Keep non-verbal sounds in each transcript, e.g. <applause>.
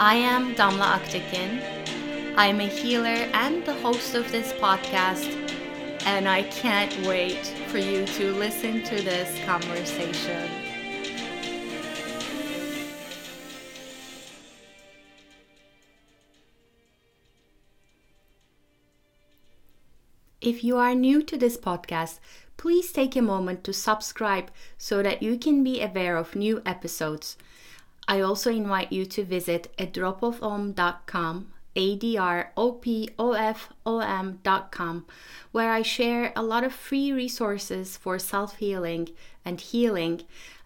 I am Damla Aktekin. I'm a healer and the host of this podcast, and I can't wait for you to listen to this conversation. If you are new to this podcast, please take a moment to subscribe so that you can be aware of new episodes. I also invite you to visit adropofom.com, A-D-R-O-P-O-F-O-M.com, where I share a lot of free resources for self-healing and healing.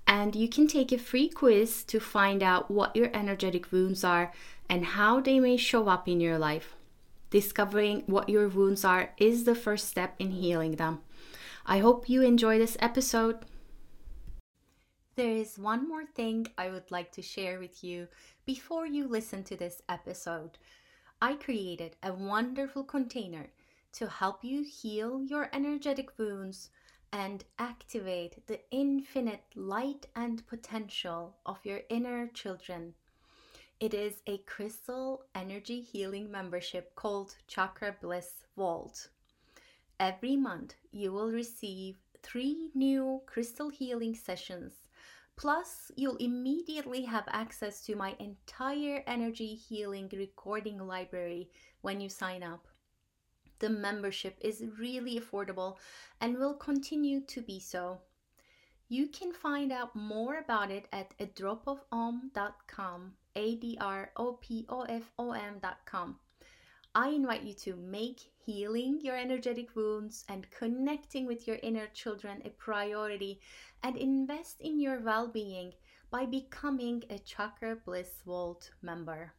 And you can take a free quiz to find out what your energetic wounds are and how they may show up in your life. Discovering what your wounds are is the first step in healing them. I hope you enjoy this episode. There is one more thing I would like to share with you before you listen to this episode. I created a wonderful container to help you heal your energetic wounds and activate the infinite light and potential of your inner children. It is a crystal energy healing membership called Chakra Bliss Vault. Every month, you will receive three new crystal healing sessions. Plus, you'll immediately have access to my entire energy healing recording library when you sign up. The membership is really affordable and will continue to be so. You can find out more about it at adropofom.com A-D-R-O-P-O-F-O-M.com. I invite you to make healing your energetic wounds and connecting with your inner children a priority and invest in your well being by becoming a Chakra Bliss Vault member.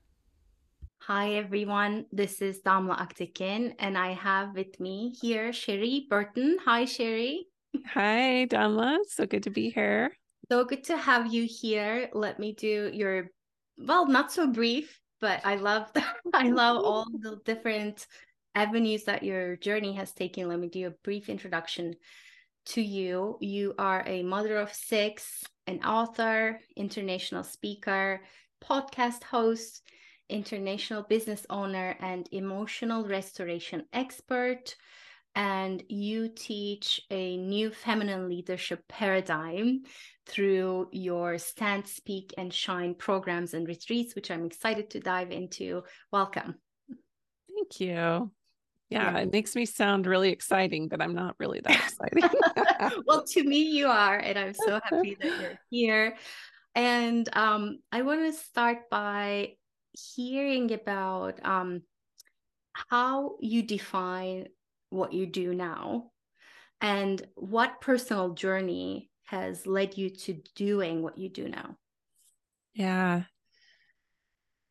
Hi everyone, this is Damla Aktekin and I have with me here Cherie Burton. Hi Cherie. Hi Damla, so good to be here. So good to have you here. Let me do your well, not so brief, but I love <laughs> I love all the different avenues that your journey has taken. Let me do a brief introduction to you. You are a mother of six, an author, international speaker, podcast host, international business owner, and emotional restoration expert. And you teach a new feminine leadership paradigm through your Stand, Speak, and Shine programs and retreats, which I'm excited to dive into. Welcome. Thank you. Yeah, it makes me sound really exciting, but I'm not really that exciting. <laughs> well, to me, you are, and I'm so <laughs> happy that you're here. And um, I want to start by hearing about um, how you define what you do now and what personal journey has led you to doing what you do now? Yeah.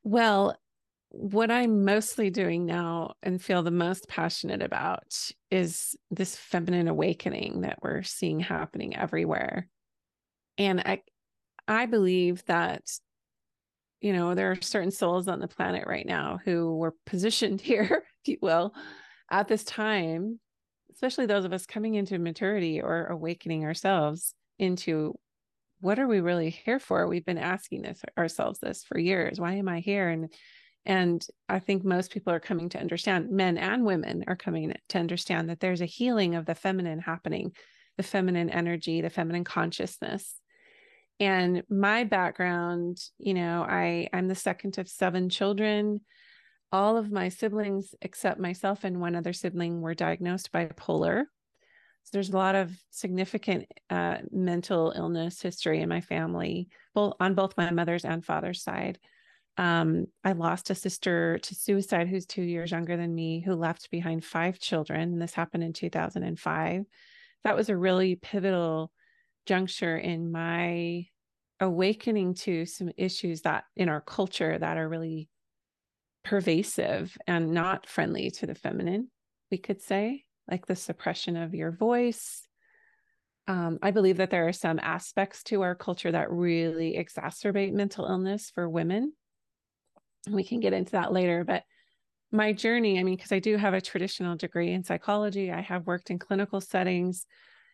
Well, what I'm mostly doing now and feel the most passionate about is this feminine awakening that we're seeing happening everywhere. And I I believe that you know there are certain souls on the planet right now who were positioned <laughs> here, if you will, at this time, especially those of us coming into maturity or awakening ourselves into what are we really here for? We've been asking this ourselves this for years. Why am I here? And and I think most people are coming to understand, men and women are coming to understand that there's a healing of the feminine happening, the feminine energy, the feminine consciousness. And my background, you know, I I'm the second of seven children. All of my siblings except myself and one other sibling were diagnosed bipolar so there's a lot of significant uh, mental illness history in my family, both on both my mother's and father's side. Um, I lost a sister to suicide who's two years younger than me, who left behind five children. And this happened in 2005. That was a really pivotal juncture in my awakening to some issues that in our culture that are really pervasive and not friendly to the feminine, we could say, like the suppression of your voice. Um, I believe that there are some aspects to our culture that really exacerbate mental illness for women. We can get into that later, but my journey, I mean, because I do have a traditional degree in psychology, I have worked in clinical settings,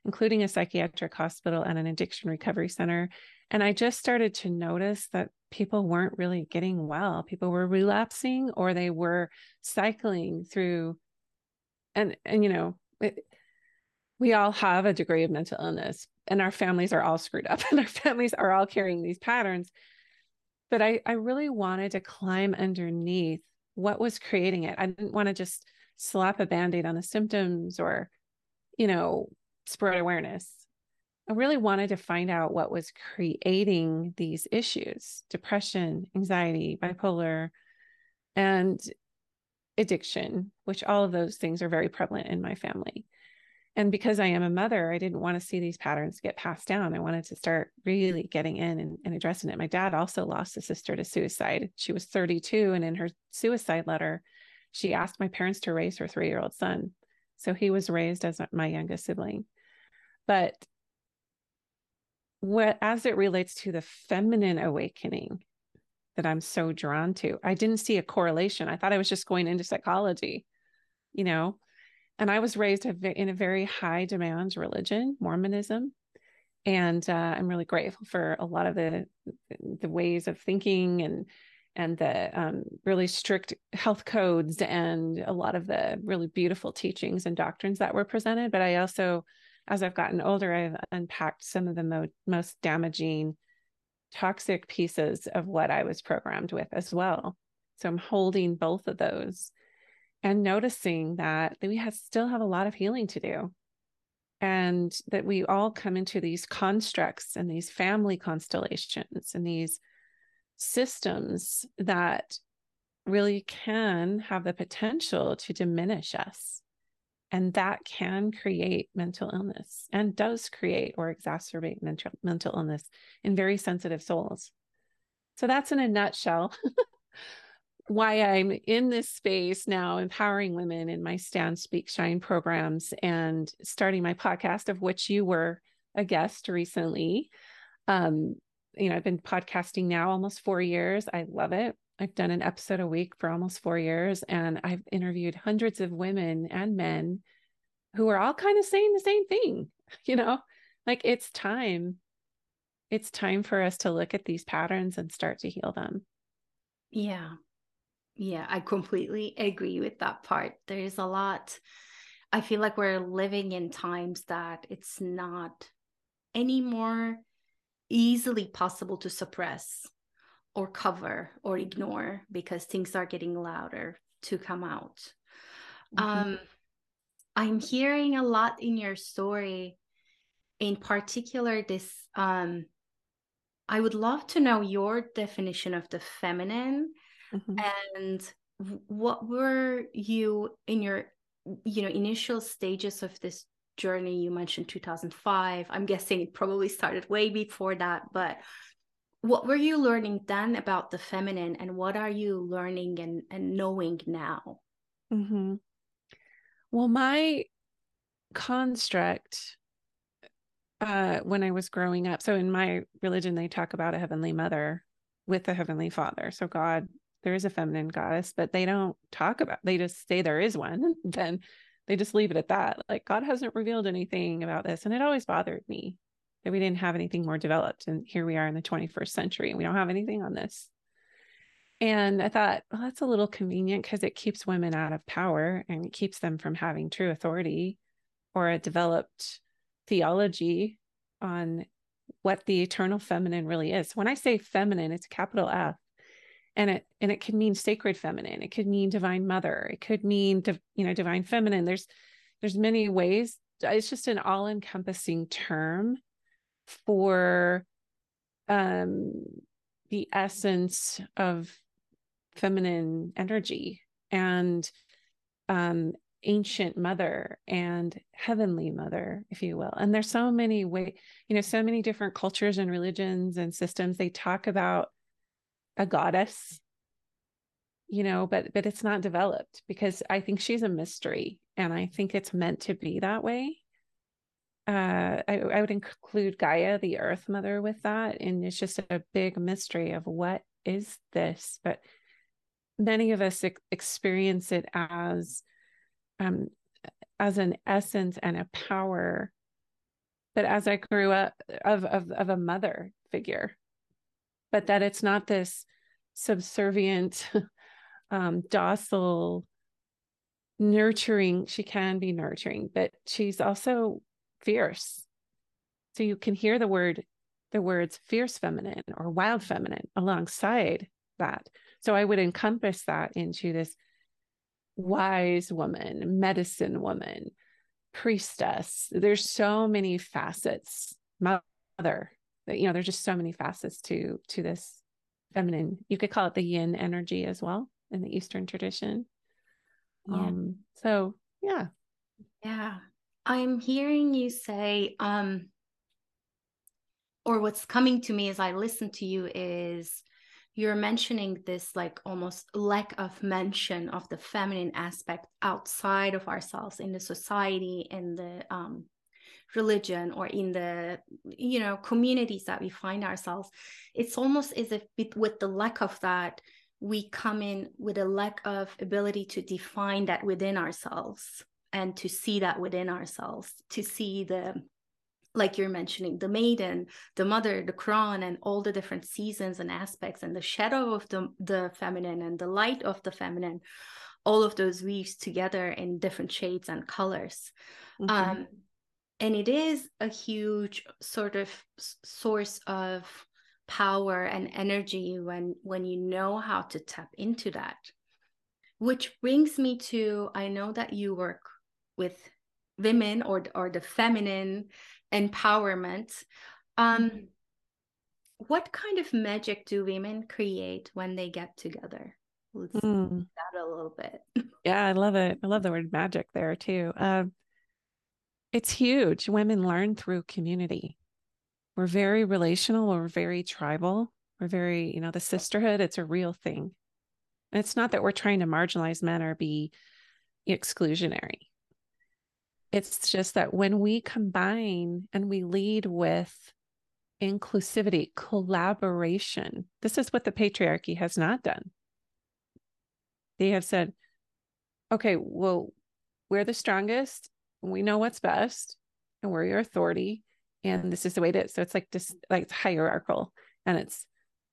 including a psychiatric hospital and an addiction recovery center. And I just started to notice that people weren't really getting well. People were relapsing or they were cycling through and and you know, it, we all have a degree of mental illness and our families are all screwed up <laughs> and our families are all carrying these patterns. But I I really wanted to climb underneath what was creating it. I didn't want to just slap a band-aid on the symptoms or you know, spread awareness. I really wanted to find out what was creating these issues depression, anxiety, bipolar, and addiction, which all of those things are very prevalent in my family. And because I am a mother, I didn't want to see these patterns get passed down. I wanted to start really getting in and, and addressing it. My dad also lost a sister to suicide. She was 32, and in her suicide letter, she asked my parents to raise her three year old son. So he was raised as my youngest sibling. But what as it relates to the feminine awakening that I'm so drawn to, I didn't see a correlation. I thought I was just going into psychology, you know. And I was raised in a very high demand religion, Mormonism, and uh, I'm really grateful for a lot of the the ways of thinking and and the um, really strict health codes and a lot of the really beautiful teachings and doctrines that were presented. But I also as I've gotten older, I've unpacked some of the mo- most damaging, toxic pieces of what I was programmed with as well. So I'm holding both of those and noticing that, that we have, still have a lot of healing to do. And that we all come into these constructs and these family constellations and these systems that really can have the potential to diminish us and that can create mental illness and does create or exacerbate mental, mental illness in very sensitive souls. So that's in a nutshell <laughs> why I'm in this space now, empowering women in my Stand, Speak, Shine programs and starting my podcast, of which you were a guest recently. Um, you know, I've been podcasting now almost four years. I love it. I've done an episode a week for almost four years, and I've interviewed hundreds of women and men who are all kind of saying the same thing. <laughs> You know, like it's time. It's time for us to look at these patterns and start to heal them. Yeah. Yeah, I completely agree with that part. There's a lot. I feel like we're living in times that it's not any more easily possible to suppress or cover or ignore because things are getting louder to come out. Mm-hmm. Um, I'm hearing a lot in your story, in particular, this. Um, I would love to know your definition of the feminine mm-hmm. and what were you in your you know initial stages of this journey you mentioned 2005 i'm guessing it probably started way before that but what were you learning then about the feminine and what are you learning and, and knowing now mm-hmm. well my construct uh when i was growing up so in my religion they talk about a heavenly mother with a heavenly father so god there is a feminine goddess but they don't talk about they just say there is one <laughs> then they just leave it at that like god hasn't revealed anything about this and it always bothered me that we didn't have anything more developed. And here we are in the 21st century and we don't have anything on this. And I thought, well, that's a little convenient because it keeps women out of power and it keeps them from having true authority or a developed theology on what the eternal feminine really is. When I say feminine, it's a capital F. And it and it could mean sacred feminine. It could mean divine mother. It could mean you know divine feminine. There's there's many ways. It's just an all-encompassing term for um, the essence of feminine energy and um, ancient mother and heavenly mother if you will and there's so many way you know so many different cultures and religions and systems they talk about a goddess you know, but but it's not developed because I think she's a mystery and I think it's meant to be that way. Uh, I, I would include Gaia, the Earth Mother, with that, and it's just a big mystery of what is this. But many of us ex- experience it as um, as an essence and a power. But as I grew up, of of of a mother figure, but that it's not this subservient <laughs> um, docile, nurturing. She can be nurturing, but she's also fierce. So you can hear the word, the words fierce feminine or wild feminine alongside that. So I would encompass that into this wise woman, medicine woman, priestess. There's so many facets. Mother, you know, there's just so many facets to to this feminine. You could call it the yin energy as well in the Eastern tradition. Yeah. Um, so yeah. Yeah. I'm hearing you say, um, or what's coming to me as I listen to you is you're mentioning this like almost lack of mention of the feminine aspect outside of ourselves in the society in the um, religion or in the you know communities that we find ourselves it's almost as if with the lack of that we come in with a lack of ability to define that within ourselves and to see that within ourselves to see the like you're mentioning the maiden the mother the crone and all the different seasons and aspects and the shadow of the, the feminine and the light of the feminine all of those weaves together in different shades and colors mm-hmm. um, and it is a huge sort of source of power and energy when when you know how to tap into that. Which brings me to i know that you work with women or or the feminine empowerment. Um mm-hmm. what kind of magic do women create when they get together? Let's mm. that a little bit. Yeah i love it. I love the word magic there too. Um it's huge. Women learn through community. We're very relational we're very tribal we're very you know the sisterhood it's a real thing. And it's not that we're trying to marginalize men or be exclusionary. It's just that when we combine and we lead with inclusivity collaboration this is what the patriarchy has not done. They have said okay well we're the strongest we know what's best and we're your authority and this is the way it is. So it's like this like it's hierarchical and it's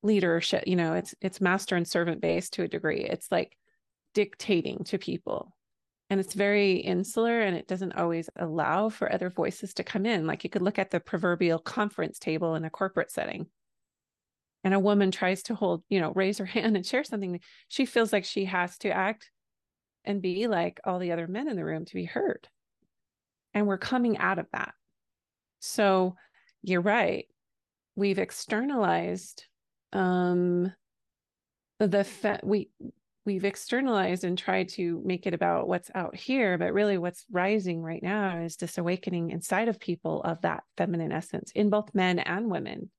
leadership you know it's it's master and servant based to a degree. It's like dictating to people and it's very insular and it doesn't always allow for other voices to come in. Like you could look at the proverbial conference table in a corporate setting and a woman tries to hold you know raise her hand and share something. She feels like she has to act and be like all the other men in the room to be heard and we're coming out of that so you're right. We've externalized um the fe- we we've externalized and tried to make it about what's out here, but really what's rising right now is this awakening inside of people of that feminine essence in both men and women.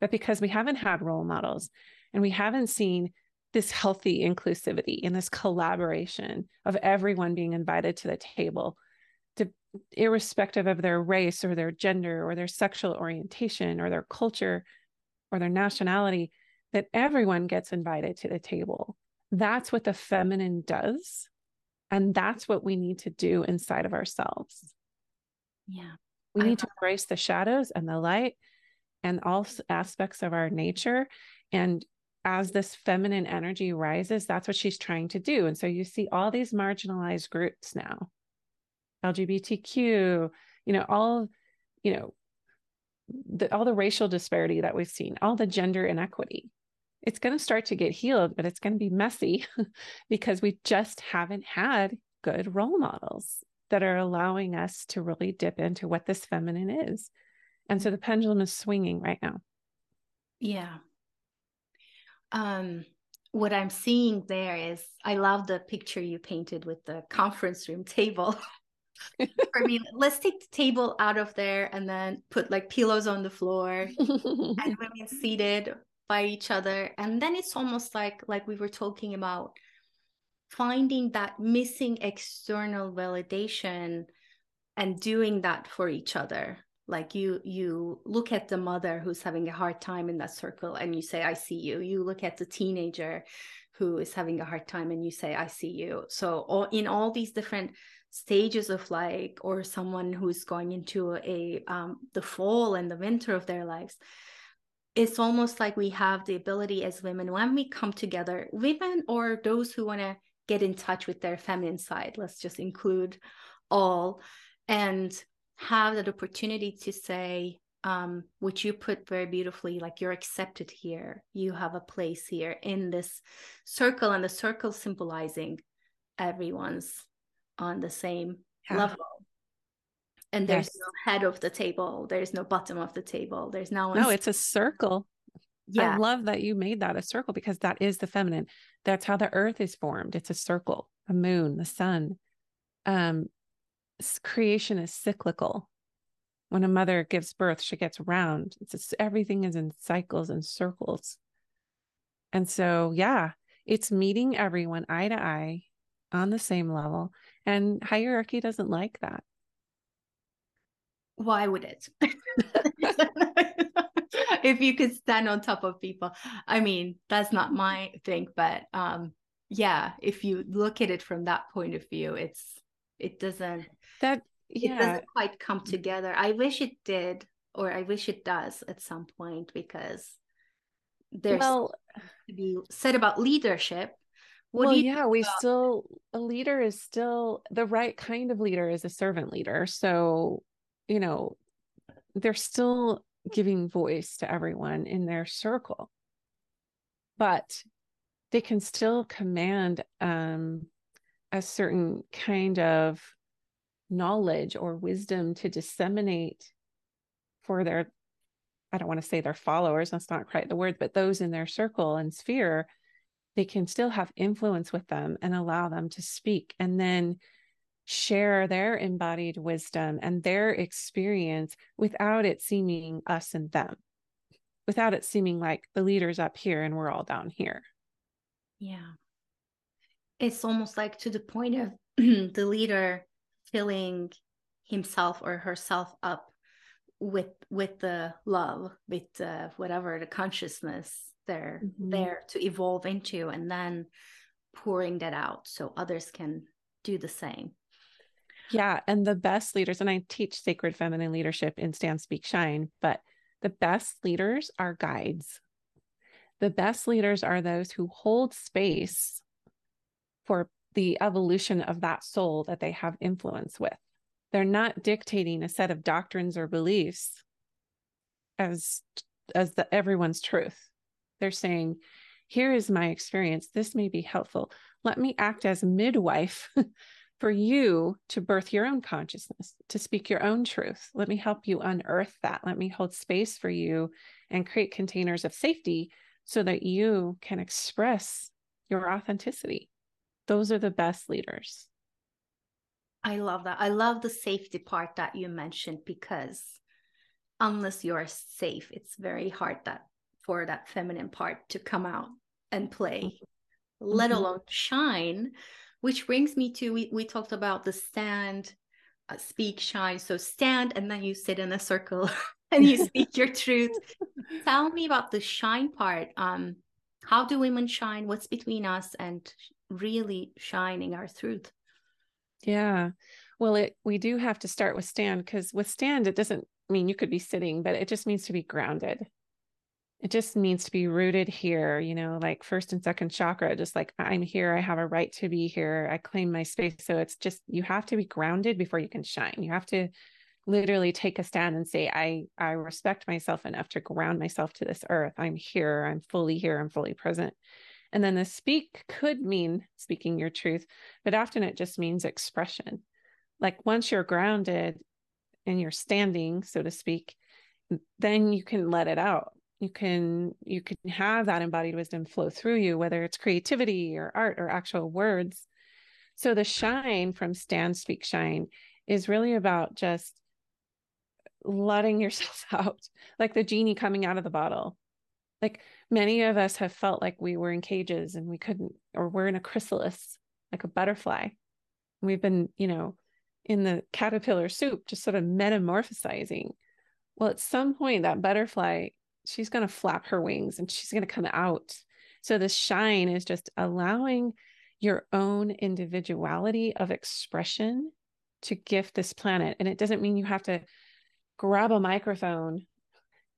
But because we haven't had role models and we haven't seen this healthy inclusivity and this collaboration of everyone being invited to the table irrespective of their race or their gender or their sexual orientation or their culture or their nationality, that everyone gets invited to the table. That's what the feminine does. And that's what we need to do inside of ourselves. Yeah. We I need to embrace the shadows and the light and all aspects of our nature. And as this feminine energy rises, that's what she's trying to do. And so you see all these marginalized groups now LGBTQ, you know, all, you know, the, all the racial disparity that we've seen, all the gender inequity. It's going to start to get healed, but it's going to be messy <laughs> because we just haven't had good role models that are allowing us to really dip into what this feminine is. And so the pendulum is swinging right now. Yeah. Um, what I'm seeing there is I love the picture you painted with the conference room table. <laughs> I mean, let's take the table out of there and then put like pillows on the floor and <laughs> women seated by each other. And then it's almost like like we were talking about finding that missing external validation and doing that for each other. Like you you look at the mother who's having a hard time in that circle and you say i see you. You look at the teenager who is having a hard time and you say i see you. So all, in all these different stages of like or someone who's going into a um, the fall and the winter of their lives it's almost like we have the ability as women when we come together women or those who want to get in touch with their feminine side let's just include all and have that opportunity to say um, which you put very beautifully like you're accepted here. You have a place here in this circle and the circle symbolizing everyone's on the same yeah. level and there's yes. no head of the table there's no bottom of the table there's no one. no it's a circle yeah i love that you made that a circle because that is the feminine that's how the earth is formed it's a circle a moon the sun um creation is cyclical. When a mother gives birth, she gets round. It's just, everything is in cycles and circles. And so, yeah, it's meeting everyone eye to eye on the same level. And hierarchy doesn't like that. Why would it? if you could stand on top of people. I mean, that's not my thing, but um yeah, if you look at it from that point of view, it's it doesn't that yeah it doesn't quite come together i wish it did or i wish it does at some point because there's well, to be said about leadership what well, yeah, we about- still a leader is still the right kind of leader is a servant leader. So, you know, they're still giving voice to everyone in their circle, but they can still command um, a certain kind of knowledge or wisdom to disseminate for their I don't want to say their followers, that's not quite the word, but those in their circle and sphere, they can still have influence with them and allow them to speak and then share their embodied wisdom and their experience without it seeming us and them, without it seeming like the leader's up here and we're all down here. Yeah. It's almost like to the point of <clears throat> the leader filling himself or herself up with with the love with uh, whatever the consciousness they're mm-hmm. there to evolve into and then pouring that out so others can do the same yeah and the best leaders and i teach sacred feminine leadership in stand speak shine but the best leaders are guides the best leaders are those who hold space for the evolution of that soul that they have influence with. They're not dictating a set of doctrines or beliefs as as the everyone's truth. They're saying, here is my experience. This may be helpful. Let me act as midwife <laughs> for you to birth your own consciousness, to speak your own truth. Let me help you unearth that. Let me hold space for you and create containers of safety so that you can express your authenticity those are the best leaders. I love that. I love the safety part that you mentioned because unless you're safe, it's very hard that for that feminine part to come out and play, mm-hmm. let alone shine. Which brings me to we, we talked about the stand, uh, speak, shine. So stand and then you sit in a circle <laughs> and you <laughs> speak your truth. Tell me about the shine part. Um, how do women shine? What's between us and really shining our truth. Yeah. Well, it we do have to start with stand because with stand, it doesn't mean you could be sitting, but it just means to be grounded. It just means to be rooted here, you know, like first and second chakra, just like I'm here, I have a right to be here, I claim my space. So it's just you have to be grounded before you can shine. You have to literally take a stand and say, I I respect myself enough to ground myself to this earth. I'm here, I'm fully here, I'm fully present. And then the speak could mean speaking your truth, but often it just means expression. Like once you're grounded and you're standing, so to speak, then you can let it out. You can you can have that embodied wisdom flow through you, whether it's creativity or art or actual words. So the shine from stand, speak, shine is really about just letting <laughs> yourself out, like the genie coming out of the bottle. Like many of us have felt like we were in cages and we couldn't, or we're in a chrysalis like a butterfly. We've been, you know, in the caterpillar soup, just sort of metamorphosizing. Well, at some point, that butterfly, she's going to flap her wings and she's going to come out. So the shine is just allowing your own individuality of expression to gift this planet. And it doesn't mean you have to grab a microphone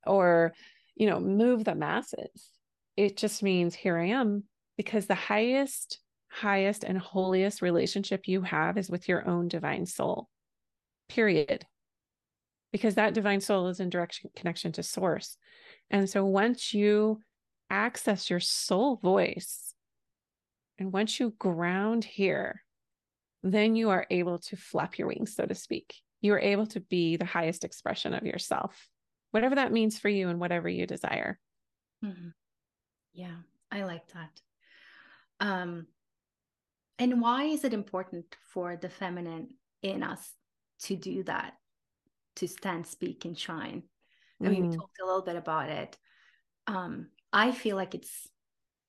or, you know, move the masses. It just means here I am because the highest highest and holiest relationship you have is with your own divine soul, period. Because that divine soul is in direct connection to source. And so once you access your soul voice, and once you ground here, then you are able to flap your wings, so to speak. You are able to be the highest expression of yourself, whatever that means for you and whatever you desire. Mm-hmm. Yeah, I like that. Um, and why is it important for the feminine in us to do that, to stand, speak, and shine? I mean, mm. we talked a little bit about it. Um, I feel like it's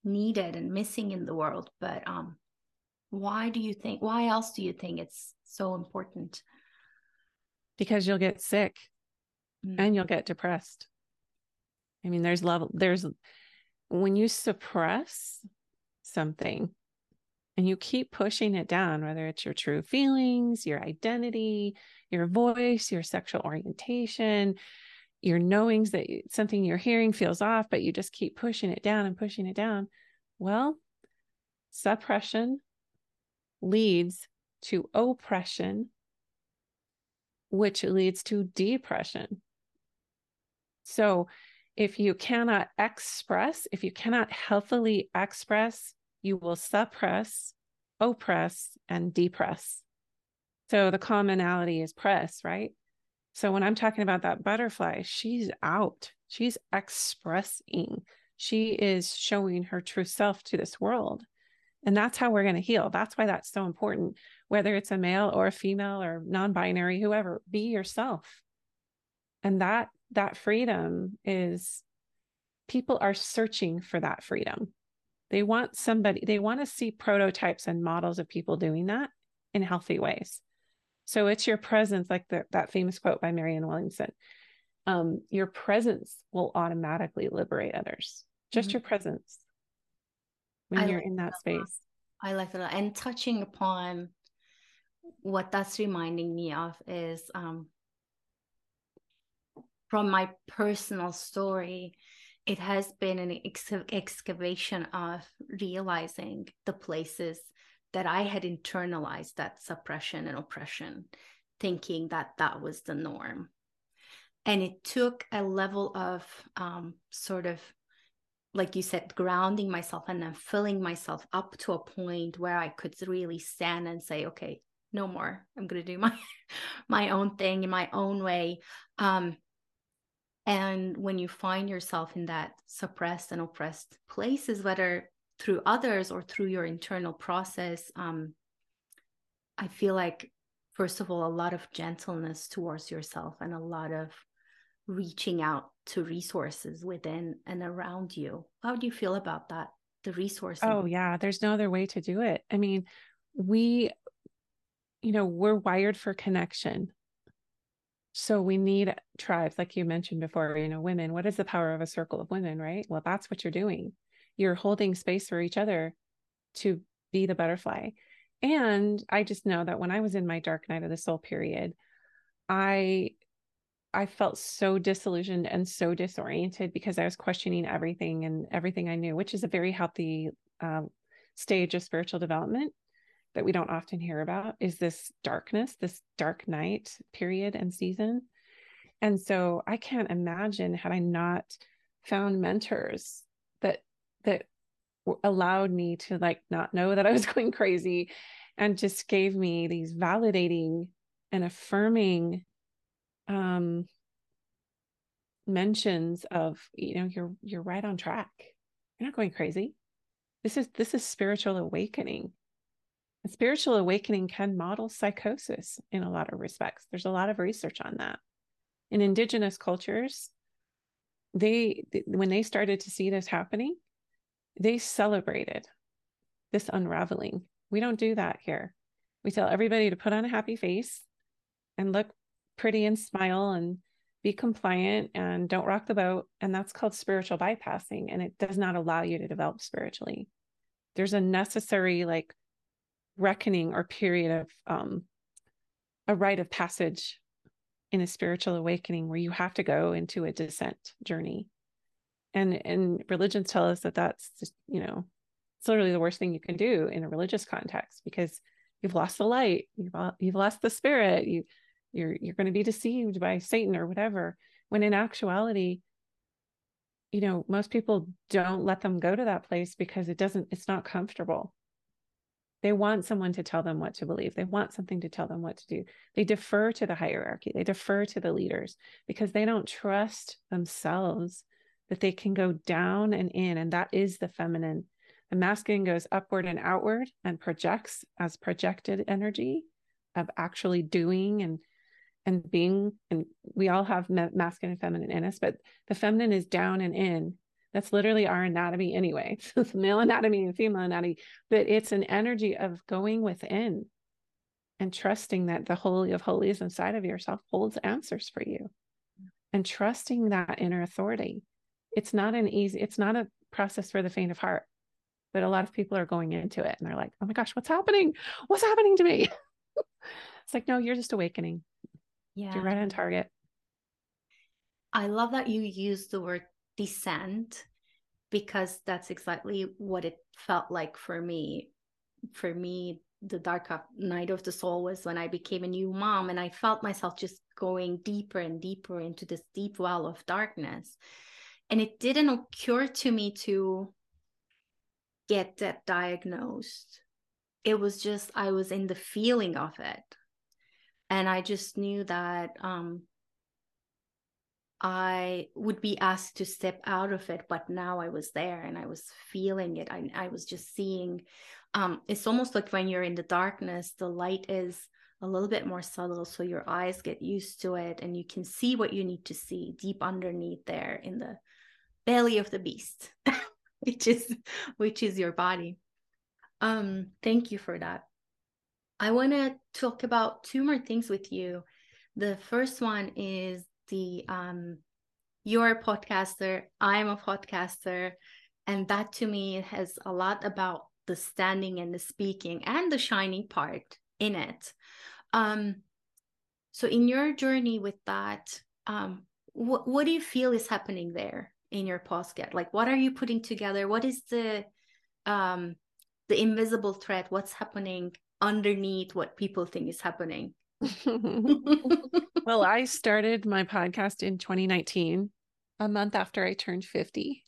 needed and missing in the world, but um, why do you think? Why else do you think it's so important? Because you'll get sick, mm. and you'll get depressed. I mean, there's level. There's when you suppress something and you keep pushing it down, whether it's your true feelings, your identity, your voice, your sexual orientation, your knowings that something you're hearing feels off, but you just keep pushing it down and pushing it down. Well, suppression leads to oppression, which leads to depression. So, if you cannot express, if you cannot healthily express you will suppress, oppress, and depress. So the commonality is press, right? So when I'm talking about that butterfly, she's out, she's expressing, she is showing her true self to this world. And that's how we're going to heal. That's why that's so important. Whether it's a male or a female or non binary, whoever, be yourself. And that that freedom is people are searching for that freedom they want somebody, they want to see prototypes and models of people doing that in healthy ways. So it's your presence, like the, that famous quote by Marianne Williamson. Um, your presence will automatically liberate others. Just mm-hmm. your presence when I you're like in that, that space. I like that. And touching upon what that's reminding me of is um, from my personal story it has been an ex- excavation of realizing the places that I had internalized that suppression and oppression, thinking that that was the norm. And it took a level of um, sort of, like you said, grounding myself and then filling myself up to a point where I could really stand and say, okay, no more. I'm going to do my <laughs> my own thing in my own way. Um, and when you find yourself in that suppressed and oppressed places, whether through others or through your internal process, um, I feel like, first of all, a lot of gentleness towards yourself and a lot of reaching out to resources within and around you. How do you feel about that? The resources? Oh, yeah. There's no other way to do it. I mean, we, you know, we're wired for connection. So we need tribes, like you mentioned before, you know, women. What is the power of a circle of women, right? Well, that's what you're doing. You're holding space for each other to be the butterfly. And I just know that when I was in my dark night of the soul period, I I felt so disillusioned and so disoriented because I was questioning everything and everything I knew, which is a very healthy uh, stage of spiritual development that we don't often hear about is this darkness, this dark night period and season. And so I can't imagine had I not found mentors that allowed me to like not know that I was <laughs> going crazy and just gave me these validating and affirming um mentions of you know you're you're right on track you're not going crazy this is this is spiritual awakening a spiritual awakening can model psychosis in a lot of respects. There's a lot of research on that. In indigenous cultures, they when they started to see this happening, they celebrated this unraveling We don't do that here. We tell everybody to put on a happy face and look pretty and smile and be compliant and don't rock the boat. And that's called spiritual bypassing. And it does not allow you to develop spiritually. There's a necessary, like, reckoning or period of um, a rite of passage in a spiritual awakening where you have to go into a descent journey and and religions tell us that that's just you know it's literally the worst thing you can do in a religious context because you've lost the light you've, you've lost the spirit you you're you're going to be deceived by satan or whatever. When in actuality you know most people don't let them go to that place because it doesn't it's not comfortable. They want someone to tell them what to believe. They want something to tell them what to do. They defer to the hierarchy. They defer to the leaders because they don't trust themselves that they can go down and in, and that is the feminine. The masculine goes upward and outward and projects as projected energy of actually doing and and being. And we all have masculine and feminine in us but the feminine is down and in. That's literally our anatomy anyway. So <laughs> it's male anatomy and female anatomy but it's an energy of going within and trusting that the holy of holies inside of yourself holds answers for you and trusting that inner authority it's not an easy it's not a process for the faint of heart but a lot of people are going into it and they're like oh my gosh what's happening? What's happening to me? <laughs> It's like no you're just awakening. Yeah. you're right on target. I love that you use the word descent because that's exactly what it felt like for me. For me the dark night of the soul was when i became a new mom and i felt myself just going deeper and deeper into this deep well of darkness and it didn't occur to me to get that diagnosed. It was just i was in the feeling of it. And i just knew that um i would be asked to step out of it but now i was there and i was feeling it. I, I was just seeing um it's almost like when you're in the darkness the light is a little bit more subtle so your eyes get used to it and you can see what you need to see deep underneath there in the belly of the beast <laughs> which is which is your body. Um thank you for that. I want to talk about two more things with you. The first one is the um you're a podcaster i'm a podcaster and that to me has a lot about the standing and the speaking and the shining part in it. Um so in your journey with that um what, what do you feel is happening there in your podcast like what are you putting together? What is the um the invisible thread what's happening underneath what people think is happening? <laughs> <laughs> Well i started my podcast in 2019 a month after i turned 50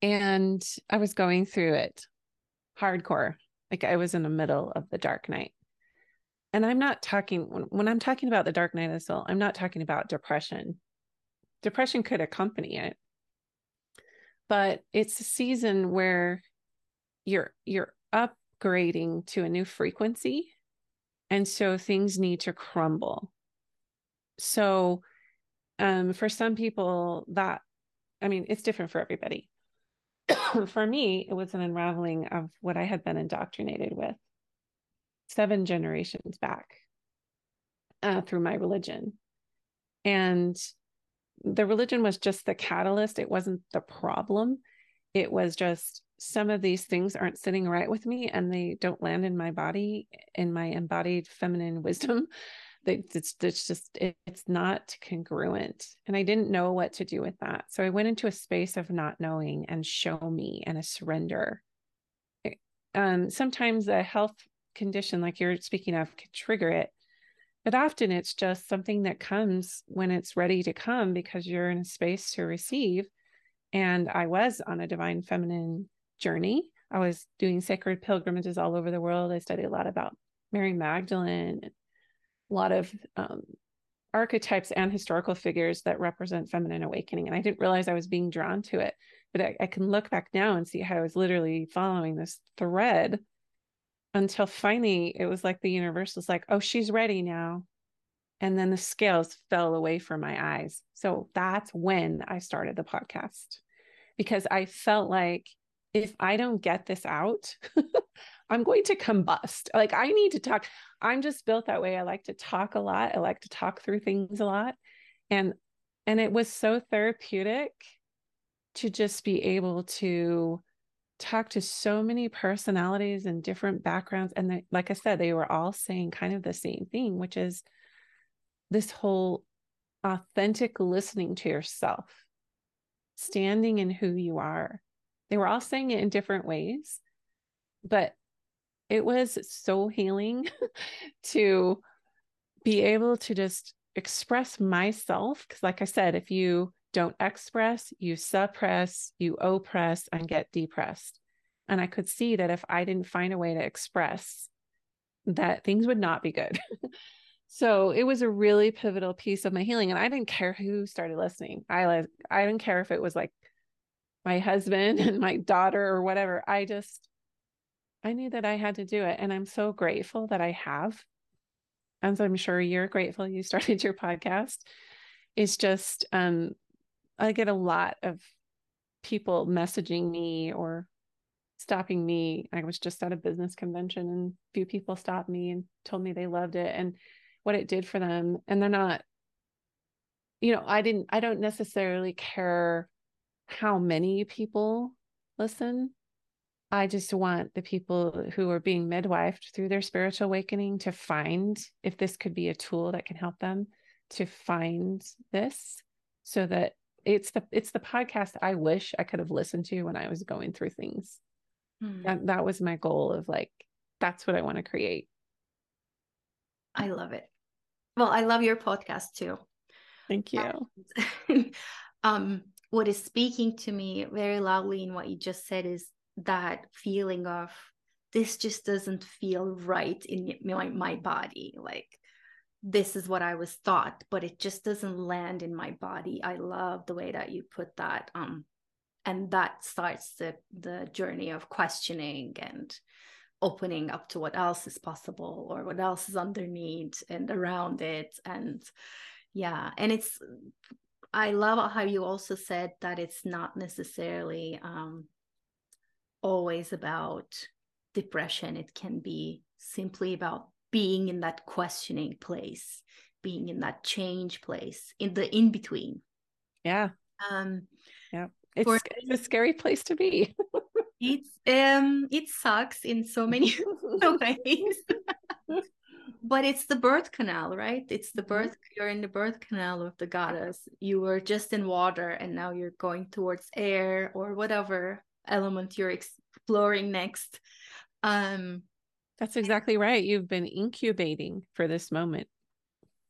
and i was going through it hardcore. Like i was in the middle of the dark night. And i'm not talking when, when i'm talking about the dark night of the soul i'm not talking about depression. Depression could accompany it but it's a season where you're you're upgrading to a new frequency and so things need to crumble. So um for some people that i mean it's different for everybody. <coughs> For me it was an unraveling of what i had been indoctrinated with seven generations back uh, through my religion. And the religion was just the catalyst. It wasn't the problem. It was just some of these things aren't sitting right with me and they don't land in my body in my embodied feminine <laughs> wisdom. It's, it's just it's not congruent. And i didn't know what to do with that. So i went into a space of not knowing and show me and a surrender. Um, sometimes a health condition like you're speaking of can trigger it but often it's just something that comes when it's ready to come because you're in a space to receive. And I was on a divine feminine journey. I was doing sacred pilgrimages all over the world. I studied a lot about Mary Magdalene, a lot of um, archetypes and historical figures that represent feminine awakening. And I didn't realize I was being drawn to it. But I, I can look back now and see how I was literally following this thread until finally it was like the universe was like, oh, she's ready now. And then the scales fell away from my eyes. So that's when I started the podcast because I felt like if I don't get this out, <laughs> I'm going to combust. Like I need to talk. I'm just built that way. I like to talk a lot. I like to talk through things a lot. And and it was so therapeutic to just be able to talk to so many personalities and different backgrounds and they, like i said they were all saying kind of the same thing which is this whole authentic listening to yourself standing in who you are. They were all saying it in different ways but it was so healing <laughs> to be able to just express myself because like i said if you don't express, you suppress, you oppress, and get depressed. And I could see that if I didn't find a way to express, that things would not be good. <laughs> so it was a really pivotal piece of my healing. And I didn't care who started listening. I I didn't care if it was like my husband <laughs> and my daughter or whatever. I just I knew that I had to do it. And I'm so grateful that I have. As I'm sure you're grateful you started your podcast. It's just um I get a lot of people messaging me or stopping me. I was just at a business convention and a few people stopped me and told me they loved it and what it did for them. And they're not, you know, I didn't, I don't necessarily care how many people listen. I just want the people who are being midwifed through their spiritual awakening to find if this could be a tool that can help them to find this so that it's the it's the podcast I wish I could have listened to when I was going through things. Hmm. That that was my goal of like that's what I want to create. I love it. Well, I love your podcast too. Thank you. And, <laughs> um what is speaking to me very loudly in what you just said is that feeling of this just doesn't feel right in my, my body like this is what I was taught, but it just doesn't land in my body. I love the way that you put that. Um, and that starts the the journey of questioning and opening up to what else is possible or what else is underneath and around it. And yeah, and it's I love how you also said that it's not necessarily um, always about depression. It can be simply about being in that questioning place being in that change place in the in between yeah. Um yeah. it's, for, it's a scary place to be. it's um it sucks in <laughs> so many ways. But it's the birth canal right? It's the mm-hmm. birth you're in the birth canal of the goddess. You were just in water and now you're going towards air or whatever element you're exploring next. Um that's exactly right. You've been incubating for this moment.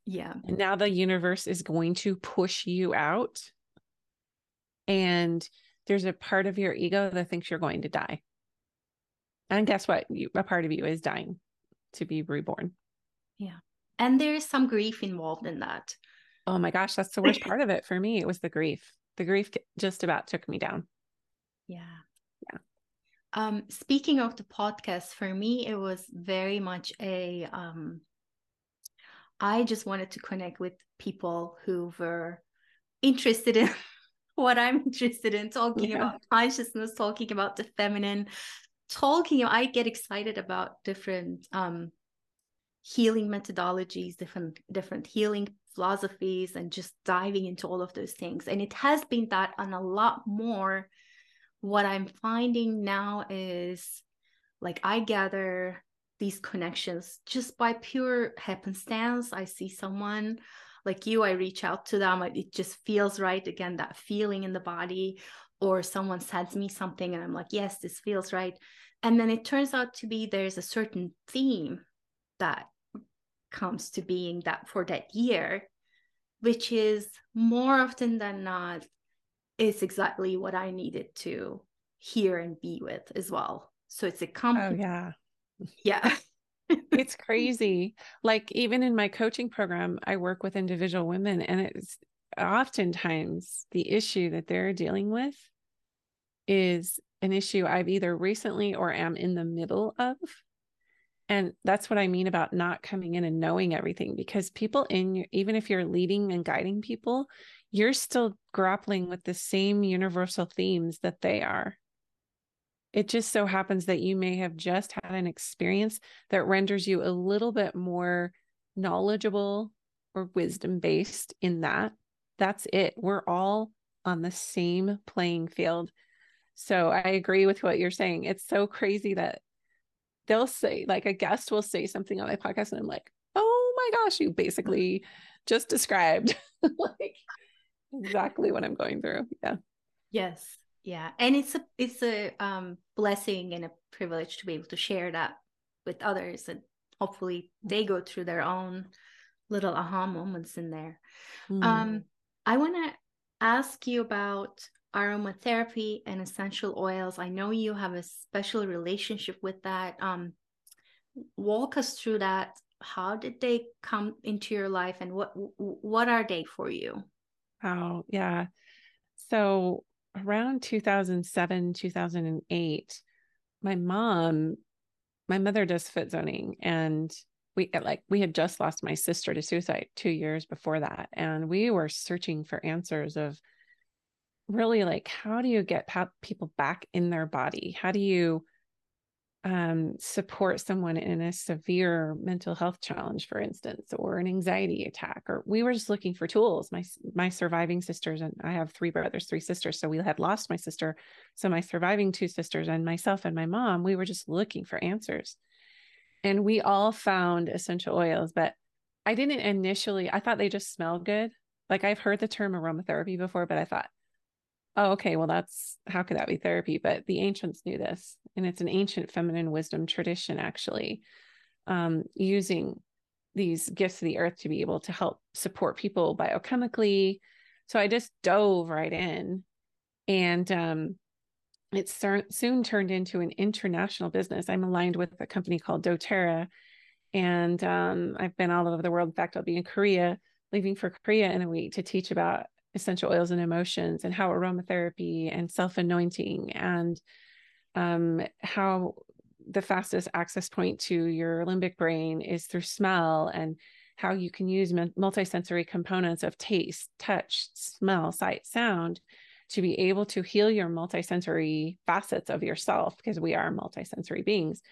Yeah. And now the universe is going to push you out. And there's a part of your ego that thinks you're going to die. And guess what? You, a part of you is dying to be reborn. Yeah. And there's some grief involved in that. Oh my gosh, that's the worst part of it for me. It was the grief. The grief just about took me down. <laughs> Yeah. Um, speaking of the podcast, for me, it was very much a. Um, I just wanted to connect with people who were interested in <laughs> what I'm interested in, talking yeah. about consciousness, talking about the feminine, talking. I get excited about different um, healing methodologies, different different healing philosophies, and just diving into all of those things. And it has been that and a lot more what I'm finding now is like I gather these connections just by pure happenstance. I see someone like you, I reach out to them, it just feels right. Again, that feeling in the body, or someone sends me something and I'm like, yes, this feels right. And then it turns out to be there's a certain theme that comes to being that for that year, which is more often than not is exactly what I needed to hear and be with as well. So it's a oh, compliment. Oh yeah. Yeah. <laughs> it's crazy. Like even in my coaching program, I work with individual women and it's oftentimes the issue that they're dealing with is an issue I've either recently or am in the middle of. And that's what I mean about not coming in and knowing everything because people in your, even if you're leading and guiding people, you're still grappling with the same universal themes that they are. it just so happens that you may have just had an experience that renders you a little bit more knowledgeable or wisdom based in that. That's it. We're all on the same playing field. So I agree with what you're saying. It's so crazy that they'll say, like, a guest will say something on my podcast, and I'm like, oh my gosh, you basically just described <laughs> like exactly what I'm going through. Yeah. Yes. Yeah. And it's a it's a um blessing and a privilege to be able to share that with others and hopefully they go through their own little aha moments in there. Mm. Um I want to ask you about aromatherapy and essential oils. I know you have a special relationship with that. Um, walk us through that. How did they come into your life, and what what are they for you? Oh yeah, so around 2007 2008 my mom my mother does foot zoning and we uh, like we had just lost my sister to suicide two years before that and we were searching for answers of really like how do you get people back in their body? How do you um, support someone in a severe mental health challenge for instance or an anxiety attack or we were just looking for tools. My my surviving sisters and i have three brothers three sisters so we had lost my sister. So my surviving two sisters and myself and my mom we were just looking for answers. And we all found essential oils but i didn't initially i thought they just smelled good. Like i've heard the term aromatherapy before but i thought oh, okay, well, that's how could that be therapy? But the ancients knew this, and it's an ancient feminine wisdom tradition, actually, um, using these gifts of the earth to be able to help support people biochemically. So I just dove right in, and um, it soon turned into an international business. I'm aligned with a company called doTERRA, and um, I've been all over the world. In fact, I'll be in Korea, leaving for Korea in a week to teach about essential oils and emotions and how aromatherapy and self anointing and um, how the fastest access point to your limbic brain is through smell and how you can use multisensory components of taste, touch, smell, sight, sound to be able to heal your multisensory facets of yourself because we are multisensory beings.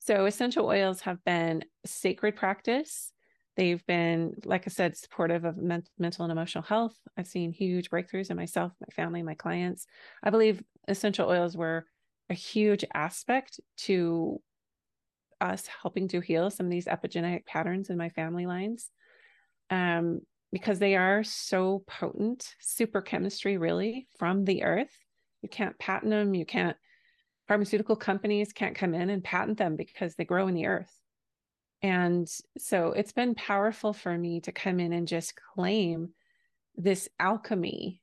So, essential oils have been sacred practice They've been, like I said, supportive of men- mental and emotional health. I've seen huge breakthroughs in myself, my family, my clients. I believe essential oils were a huge aspect to us helping to heal some of these epigenetic patterns in my family lines um, because they are so potent, super chemistry, really, from the earth. You can't patent them. You can't, pharmaceutical companies can't come in and patent them because they grow in the earth. And so it's been powerful for me to come in and just claim this alchemy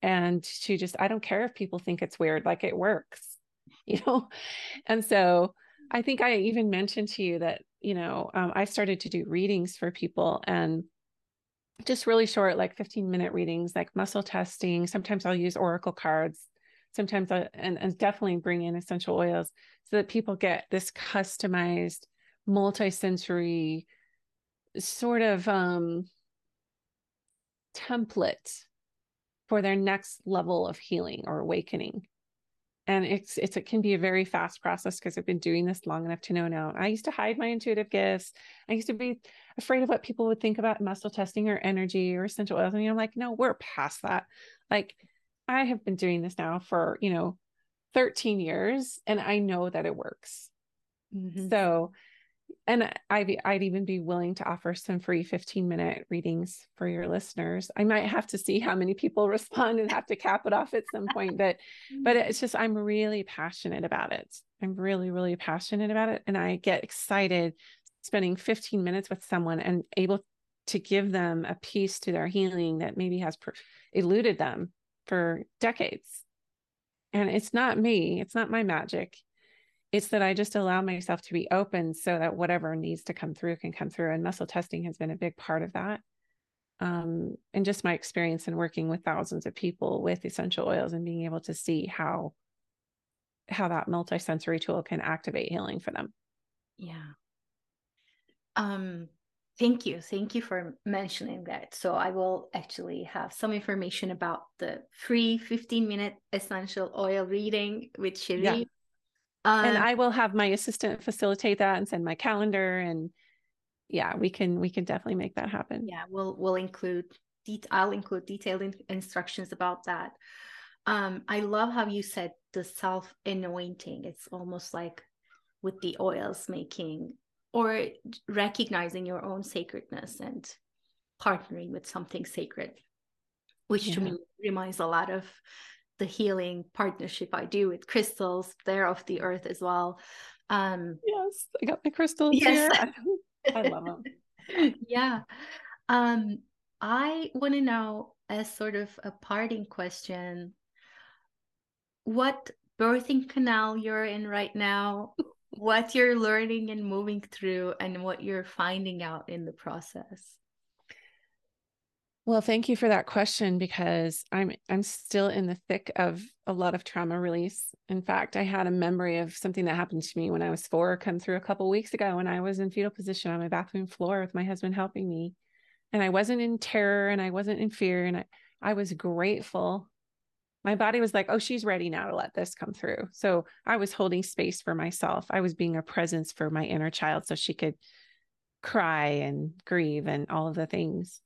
and to just, I don't care if people think it's weird, like it works, <laughs> you know? And so I think I even mentioned to you that, you know, um, I started to do readings for people and just really short, like 15 minute readings, like muscle testing. Sometimes I'll use oracle cards. Sometimes I, and, and definitely bring in essential oils so that people get this customized multisensory sort of um, template for their next level of healing or awakening. And it's it's it can be a very fast process because I've been doing this long enough to know now. I used to hide my intuitive gifts. I used to be afraid of what people would think about muscle testing or energy or essential oils. And I'm like, no, we're past that. Like I have been doing this now for, you know, 13 years and I know that it works. Mm-hmm. So and I'd, I'd even be willing to offer some free 15 minute readings for your listeners. I might have to see how many people <laughs> respond and have to cap it off at some point, but but mm. it's just I'm really passionate about it. I'm really really passionate about it and I get excited spending 15 minutes with someone and able to give them a piece to their healing that maybe has per- eluded them for decades. And it's not me, it's not my magic it's that I just allow myself to be open so that whatever needs to come through can come through. And muscle testing has been a big part of that. Um, and just my experience in working with thousands of people with essential oils and being able to see how how that multisensory tool can activate healing for them. Yeah. Um, thank you. Thank you for mentioning that. So I will actually have some information about the free 15 minute essential oil reading with Cherie. Yeah Um, and I will have my assistant facilitate that and send my calendar and yeah, we can we can definitely make that happen. Yeah, we'll we'll include I'll include detailed in- instructions about that. Um, I love how you said the self anointing. It's almost like with the oils making or recognizing your own sacredness and partnering with something sacred, which yeah. to me reminds a lot of the healing partnership I do with crystals. They're of the earth as well. Um, yes, I got my crystals yes. here. <laughs> I love them. yeah. Um, I want to know, as sort of a parting question, what birthing canal you're in right now, what you're learning and moving through, and what you're finding out in the process. Well, thank you for that question because I'm I'm still in the thick of a lot of trauma release. In fact, I had a memory of something that happened to me when I was 4 come through a couple weeks ago when I was in fetal position on my bathroom floor with my husband helping me. And I wasn't in terror and I wasn't in fear and I I was grateful. My body was like, "Oh, she's ready now to let this come through." So, I was holding space for myself. I was being a presence for my inner child so she could cry and grieve and all of the things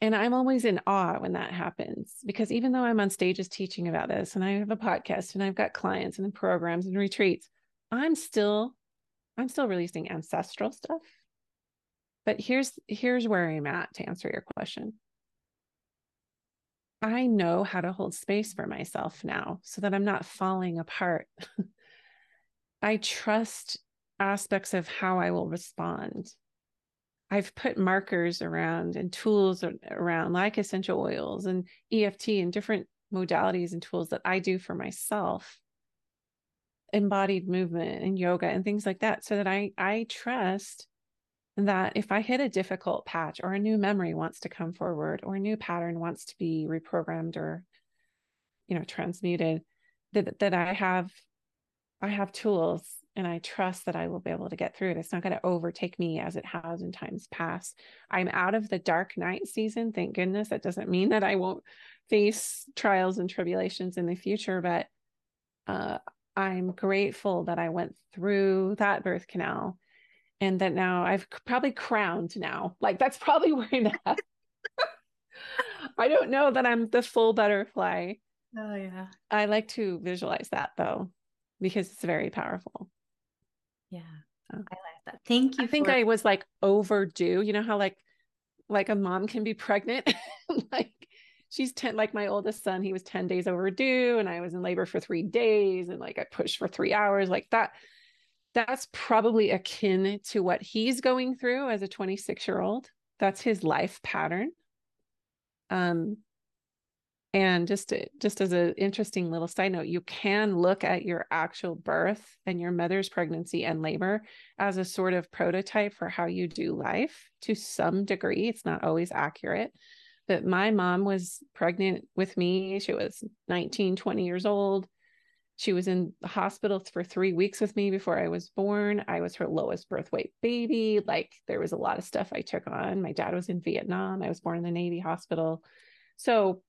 and I'm always in awe when that happens because even though I'm on stages teaching about this and I have a podcast and I've got clients and programs and retreats, I'm still I'm still releasing ancestral stuff. But here's here's where I'm at to answer your question. I know how to hold space for myself now so that I'm not falling apart. <laughs> I trust aspects of how I will respond I've put markers around and tools around like essential oils and EFT and different modalities and tools that I do for myself. Embodied movement and yoga and things like that so that I I trust that if I hit a difficult patch or a new memory wants to come forward or a new pattern wants to be reprogrammed or you know transmuted that that I have I have tools and I trust that I will be able to get through it. It's not going to overtake me as it has in times past. I'm out of the dark night season, thank goodness. That doesn't mean that I won't face trials and tribulations in the future, but uh, I'm grateful that I went through that birth canal and that now I've probably crowned now. Like that's probably <laughs> where I'm at. <laughs> I don't know that I'm the full butterfly. Oh yeah. I like to visualize that though because it's very powerful. Yeah. I like that. Thank you. I think I was like overdue. You know how like like a mom can be pregnant? <laughs> like she's 10 like my oldest son, he was 10 days overdue and I was in labor for 3 days and like I pushed for 3 hours like that that's probably akin to what he's going through as a 26 year old. That's his life pattern. Um, and just to, just as an interesting little side note, you can look at your actual birth and your mother's pregnancy and labor as a sort of prototype for how you do life to some degree. It's not always accurate. But my mom was pregnant with me. She was 19, 20 years old. She was in the hospital for three weeks with me before I was born. I was her lowest birth weight baby. Like there was a lot of stuff I took on. My dad was in Vietnam. I was born in the Navy hospital. So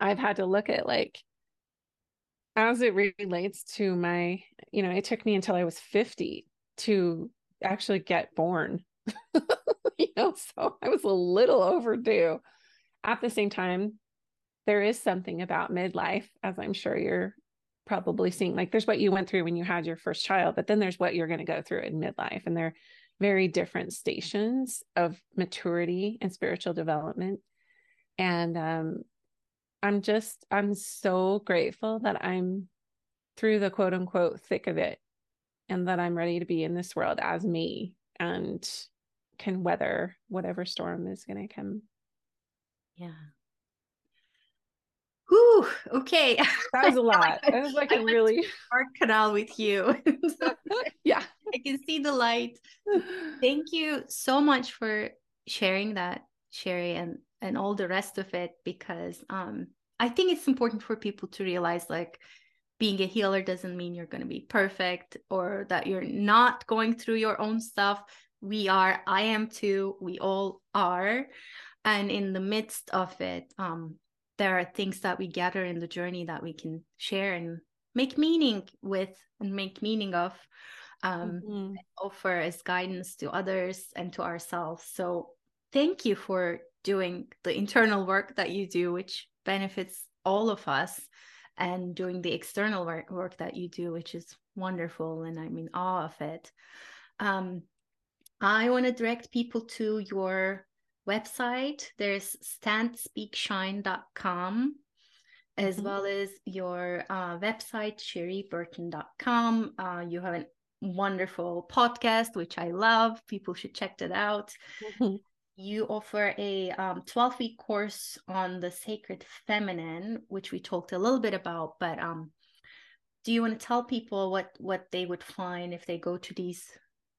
I've had to look at like as it relates to my, you know, it took me until I was 50 to actually get born. <laughs> you know, so I was a little overdue. At the same time, there is something about midlife, as I'm sure you're probably seeing. Like there's what you went through when you had your first child, but then there's what you're going to go through in midlife. And they're very different stations of maturity and spiritual development. And um, I'm just, I'm so grateful that I'm through the quote unquote thick of it and that I'm ready to be in this world as me and can weather whatever storm is going to come. Yeah. Whew, okay. That <laughs> was a lot. That was like I a really hard canal with you. <laughs> <laughs> yeah. I can see the light. Thank you so much for sharing that, Cherie, and and all the rest of it because um, I think it's important for people to realize like being a healer doesn't mean you're going to be perfect or that you're not going through your own stuff. We are, I am too, we all are. And in the midst of it, um, there are things that we gather in the journey that we can share and make meaning with and make meaning of um, Mhm. offer as guidance to others and to ourselves so thank you for doing the internal work that you do which benefits all of us and doing the external work, work that you do which is wonderful and i'm in awe of it. Um, i want to direct people to your website. There's standspeakshine.com as Mhm. well as your uh, website cherieburton.com uh, you have a wonderful podcast which i love. People should check that out. Mhm. You offer a um, 12 week course on the sacred feminine which we talked a little bit about but um, do you want to tell people what what they would find if they go to these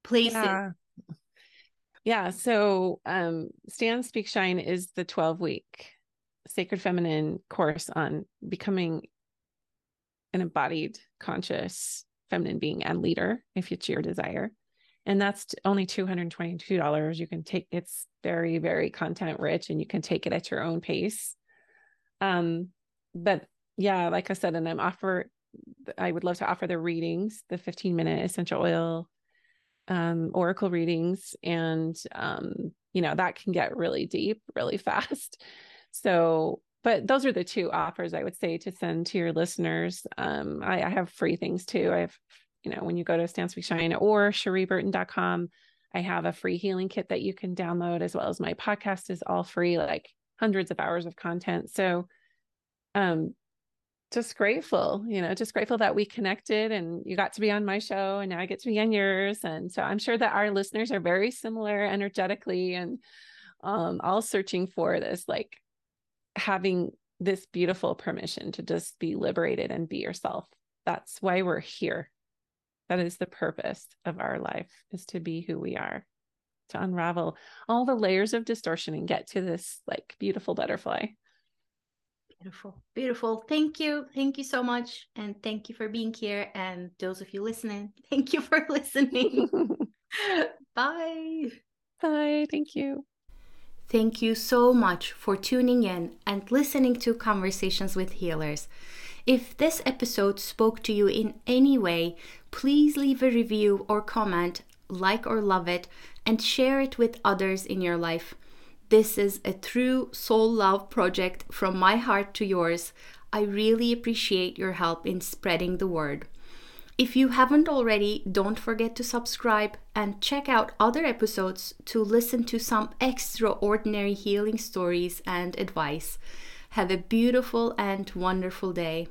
places Yeah. Yeah. So um Stand Speak Shine is the 12 week sacred feminine course on becoming an embodied, conscious feminine being and leader if it's your desire. And that's only $222. You can take it's very, very content rich and you can take it at your own pace. Um, but yeah, like I said, and I'm offer I would love to offer the readings, the 15 minute essential oil um, oracle readings, and um, you know that can get really deep really <laughs> fast. So, but those are the two offers I would say to send to your listeners. Um, I, I have free things too. I have, you know, when you go to Stand Speak Shine or CherieBurton.com, I have a free healing kit that you can download, as well as my podcast is all free, like hundreds of hours of content. So, um, just grateful, you know, just grateful that we connected and you got to be on my show and now I get to be on yours. And so I'm sure that our listeners are very similar energetically and um, all searching for this, like having this beautiful permission to just be liberated and be yourself. That's why we're here. That is the purpose of our life is to be who we are, to unravel all the layers of distortion and get to this like beautiful butterfly. beautiful beautiful thank you thank you so much and thank you for being here and those of you listening <laughs> thank you for listening <laughs> <laughs> bye Bye. Thank you. Thank you so much for tuning in and listening to Conversations with Healers. If this episode spoke to you in any way, please leave a review or comment, like or love it, and share it with others in your life. This is a true soul love project from my heart to yours. I really appreciate your help in spreading the word. If you haven't already, don't forget to subscribe and check out other episodes to listen to some extraordinary healing stories and advice. Have a beautiful and wonderful day.